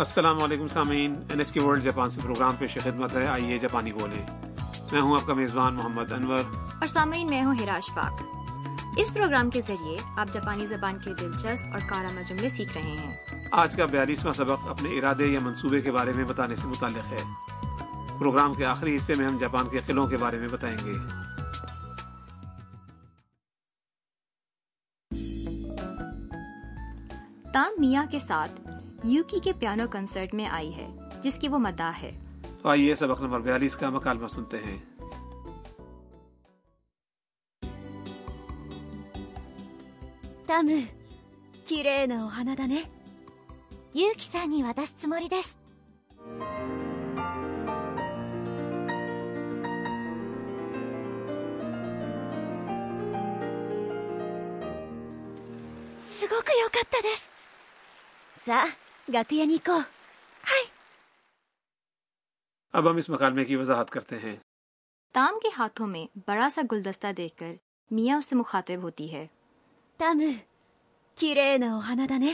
السلام علیکم سامعین N H K world Japan سے پروگرام پیش خدمت ہے۔ آئیے جاپانی بولیں۔ میں ہوں آپ کا میزبان محمد انور۔ اور سامعین میں ہوں ہراش پاک اس پروگرام کے ذریعے آپ جاپانی زبان کے دلچسپ اور کارآمد جملے سیکھ رہے ہیں۔ آج کا بیالیسواں سبق اپنے ارادے یا منصوبے کے بارے میں بتانے سے متعلق ہے۔ پروگرام کے آخری حصے میں ہم جاپان کے قلعوں کے بارے میں بتائیں گے۔ تام میاں کے ساتھ یوکی کے پیانو کنسرٹ میں آئی ہے جس کی وہ مداح ہے۔ تو آئیے سبق نمبر بیالیس کا مکالمہ سنتے ہیں۔ تم کیرے یوکی سان نی 楽屋に行こう اب ہم اس مکالمے کی وضاحت کرتے ہیں تام کے ہاتھوں میں بڑا سا گلدستہ دیکھ کر میاں اس سے مخاطب ہوتی ہے タム綺麗なお花だね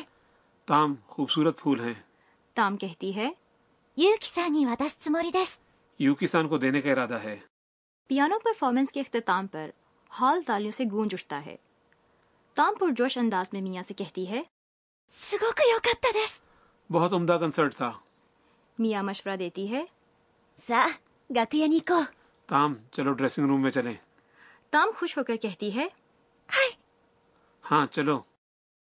تام خوبصورت پھول ہیں تام کہتی ہے ユウキさんに渡すつもりです یو کسان کو دینے کا ارادہ ہے پیانو پرفارمنس کے اختتام پر ہال تالیوں سے گونج اٹھتا ہے تام پرجوش انداز میں میاں سے کہتی ہے すごく良かったです بہت عمدہ کنسرٹ تھا میاں مشورہ دیتی ہے さあ楽屋に行こう تام چلو ڈریسنگ روم میں چلیں تام خوش ہو کر کہتی ہے はい ہاں چلو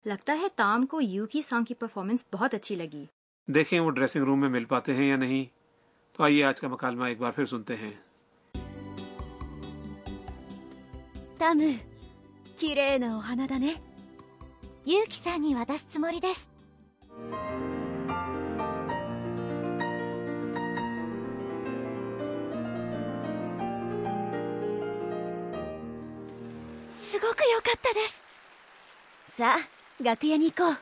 لگتا ہے تام کو یو کی سانگ کی پرفارمنس بہت اچھی لگی دیکھیں وہ ڈریسنگ روم میں مل پاتے ہیں یا نہیں تو آئیے آج کا مکالمہ ایک بار پھر سنتے ہیں タム綺麗なお花だねユウキさんに渡すつもりです すごく良かったですさあ楽屋に行こうはい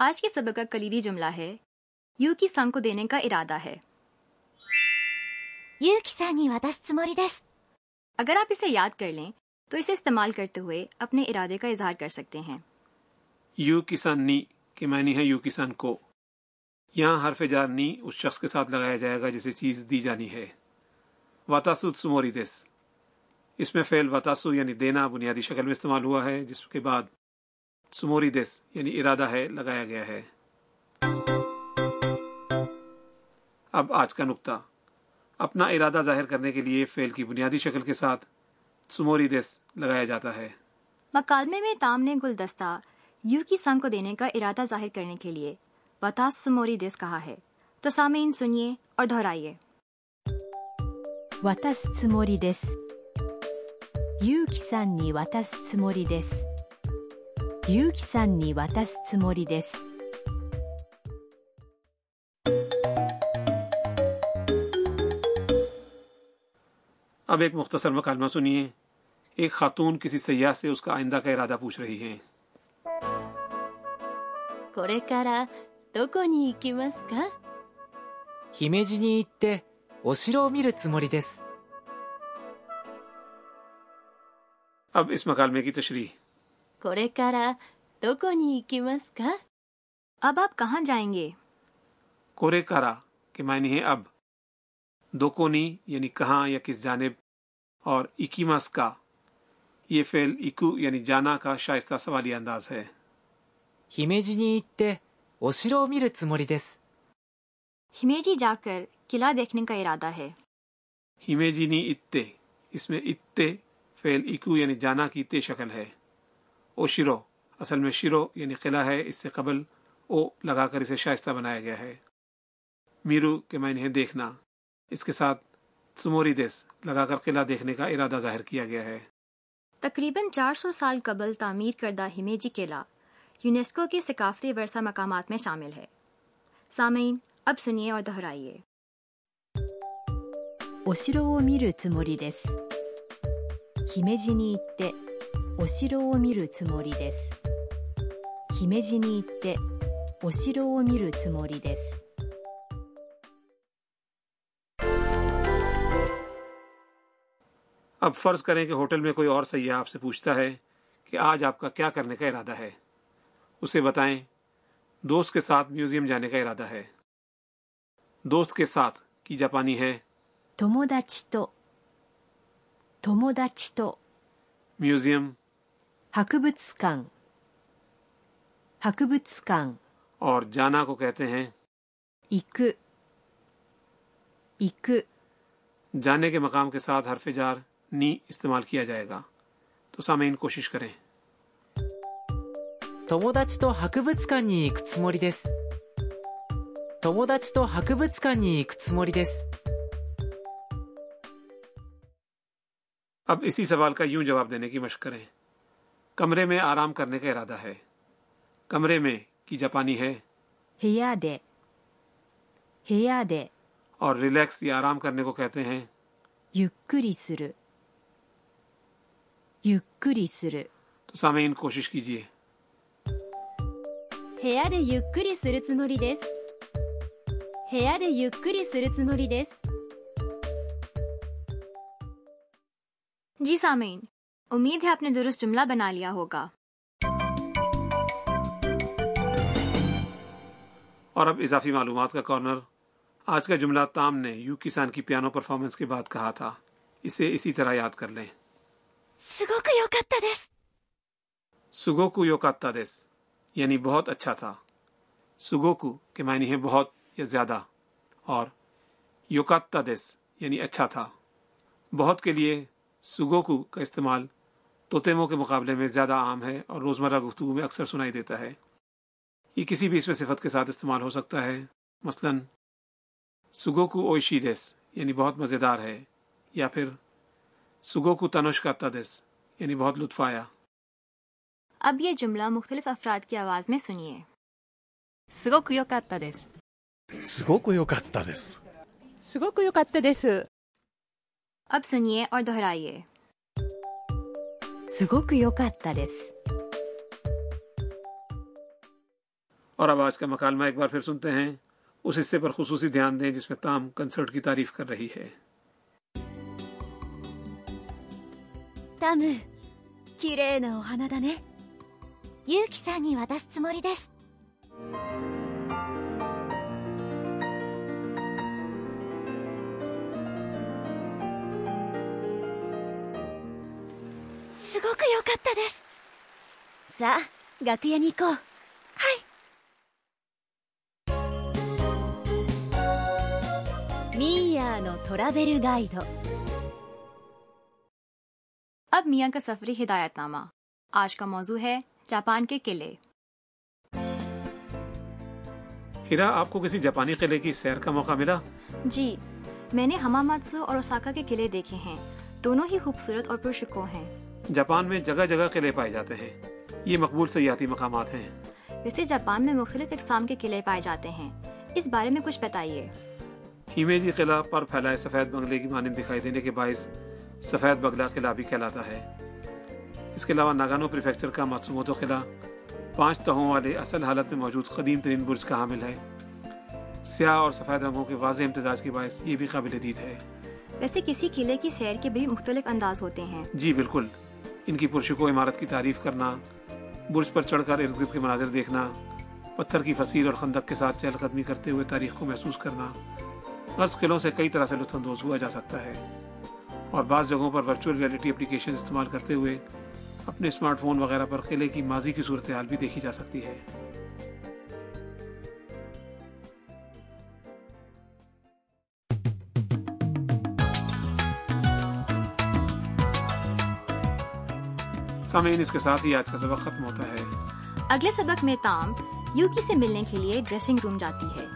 آج کے سبق کا کلیدی جملہ ہے یو کی سانگ کو دینے کا ارادہ ہے ユウキさんに渡すつもりです اگر آپ اسے یاد کر لیں تو اسے استعمال کرتے ہوئے اپنے ارادے کا اظہار کر سکتے ہیں یو کسان نی کے معنی ہے یو کسان کو یہاں حرف جار نی اس شخص کے ساتھ لگایا جائے گا جسے چیز دی جانی ہے۔ واتاسو سموری دس۔ اس میں فعل واتاسو یعنی دینا بنیادی شکل میں استعمال ہوا ہے، جس کے بعد سموری دس یعنی ارادہ ہے لگایا گیا ہے۔ اب آج کا نقطہ۔ اپنا ارادہ ظاہر کرنے کے لیے فعل کی بنیادی شکل کے ساتھ سموری دس لگایا جاتا ہے۔ مکالمے میں تام نے گلدستہ یو کی کو دینے کا ارادہ ظاہر کرنے کے لیے۔ وتاس سموری دیس کہا ہے تو سامعین سنیے اور دہرائیے 渡すつもりですユウキさんに渡すつもりですユウキさんに渡すつもりです اب ایک مختصر مکالمہ سنیے ایک خاتون کسی سیاح سے اس کا آئندہ کا ارادہ پوچھ رہی ہے これから どこに行きますか姫路に行ってお城を見るつもりです اب اس مکالمے کی تشریح これからどこに行きますか اب آپ کہاں جائیں گے کورے کارا کے معنی ہے اب دوکونی یعنی کہاں یا کس جانب اور اکیماس کا یہ فعل اکو یعنی جانا کا شائستہ سوالی انداز ہے 姫路に行って お城を見るつもりです ہمیجی جا کر قلعہ دیکھنے کا ارادہ ہے ہیمیجی نی اتے اس میں اتے فعل اکو یعنی جانا کی تے شکل ہے او شرو اصل میں شرو یعنی قلعہ ہے اس سے قبل او لگا کر اسے شائستہ بنایا گیا ہے میرو کے معنی ہے دیکھنا اس کے ساتھ سموری دیس لگا کر قلعہ دیکھنے کا ارادہ ظاہر کیا گیا ہے تقریباً چار سو سال قبل تعمیر کردہ ہمیجی قلعہ یونیسکو کے ثقافتی ورثہ مقامات میں شامل ہے۔ سامعین اب سنیے اور دہرائیے۔ اب فرض کریں کہ ہوٹل میں کوئی اور سیاح آپ سے پوچھتا ہے کہ آج آپ کا کیا کرنے کا ارادہ ہے۔ اسے بتائیں دوست کے ساتھ میوزیم جانے کا ارادہ ہے۔ دوست کے ساتھ کی جاپانی ہے۔ میوزیم۔ اور جانا کو کہتے ہیں۔ جانے کے مقام کے ساتھ حرف جار نی استعمال کیا جائے گا۔ تو سامعین کوشش کریں۔ 友達と博物館に行くつもりです友達と博物館に行くつもりです اب اسی سوال کا یوں جواب دینے کی مشق کریں کمرے میں آرام کرنے کا ارادہ ہے کمرے میں کی جاپانی ہے 部屋で部屋で اور ریلیکس یا آرام کرنے کو کہتے ہیں ゆっくりするゆっくりする تو سامعین کوشش کیجیے 部屋でゆっくりするつもりです部屋でゆっくりするつもりです جی سامعین امید ہے آپ نے درست جملہ بنا لیا ہوگا اور اب اضافی معلومات کا کارنر آج کا جملہ تام نے یو کسان کی پیانو پرفارمنس کے بعد کہا تھا اسے اسی طرح یاد کر لیں すごく良かったです سگوکو یوکاتا دس یعنی بہت اچھا تھا۔ سگوکو کے معنی ہے بہت یا زیادہ اور یوکاتا دس یعنی اچھا تھا۔ بہت کے لیے سگوکو کا استعمال توتیموں کے مقابلے میں زیادہ عام ہے اور روزمرہ گفتگو میں اکثر سنائی دیتا ہے۔ یہ کسی بھی اس میں صفت کے ساتھ استعمال ہو سکتا ہے۔ مثلا سگوکو اوشی دس یعنی بہت مزیدار ہے یا پھر سگوکو تنوش کا دس یعنی بہت لطف آیا۔ اب یہ جملہ مختلف افراد کی آواز میں سنیے すごく良かったですすごく良かったです。すごく良かったです。 اب سنیے اور دہرائیے すごく良かったです اور اب آج کا مکالمہ ایک بار پھر سنتے ہیں اس حصے پر خصوصی دھیان دیں جس میں تام کنسرٹ کی تعریف کر رہی ہے タム綺麗なお花だね ユウキさんに渡すつもりですすごく良かったですさあ楽屋に行こうはいミーヤーのトラベルガイド اب میاں کا سفری ہدایت نامہ آج کا موضوع ہے جاپان کے قلعے۔ ہیرا آپ کو کسی جاپانی قلعے کی سیر کا موقع ملا؟ جی میں نے ہماماتسو اور اوساکا کے قلعے دیکھے ہیں۔ دونوں ہی خوبصورت اور پرشکو ہیں۔ جاپان میں جگہ جگہ قلعے پائے جاتے ہیں۔ یہ مقبول سیاحتی مقامات ہیں۔ ویسے جاپان میں مختلف اقسام کے قلعے پائے جاتے ہیں۔ اس بارے میں کچھ بتائیے۔ ہیمیجی قلعہ پر پھیلائے سفید بنگلے کی مانند دکھائی دینے کے باعث سفید بگلا قلعہ بھی کہلاتا ہے۔ اس کے علاوہ ناگانو پریفیکچر کا ماتسوموتو قلعہ پانچ تہوں والے اصل حالت میں موجود قدیم ترین برج کا حامل ہے۔ سیاہ اور سفید رنگوں کے واضح امتزاج کے باعث یہ بھی قابل دید ہے۔ ویسے کسی قلعے کی سیر کے بھی مختلف انداز ہوتے ہیں۔ جی بالکل۔ ان کی پرشکو عمارت کی تعریف کرنا برج پر چڑھ کر ارد گرد کے مناظر دیکھنا پتھر کی فصیل اور خندق کے ساتھ چہل قدمی کرتے ہوئے تاریخ کو محسوس کرنا غرض قلعوں سے کئی طرح سے لطف اندوز ہوا جا سکتا ہے۔ اور بعض جگہوں پر ورچوئل ریئلٹی اپلیکیشن استعمال کرتے ہوئے اپنے اسمارٹ فون وغیرہ پر قلعے کی ماضی کی صورتحال بھی دیکھی جا سکتی ہے۔ سامعین، اس کے ساتھ ہی آج کا سبق ختم ہوتا ہے۔ اگلے سبق میں تام یوکی سے ملنے کے لیے ڈریسنگ روم جاتی ہے۔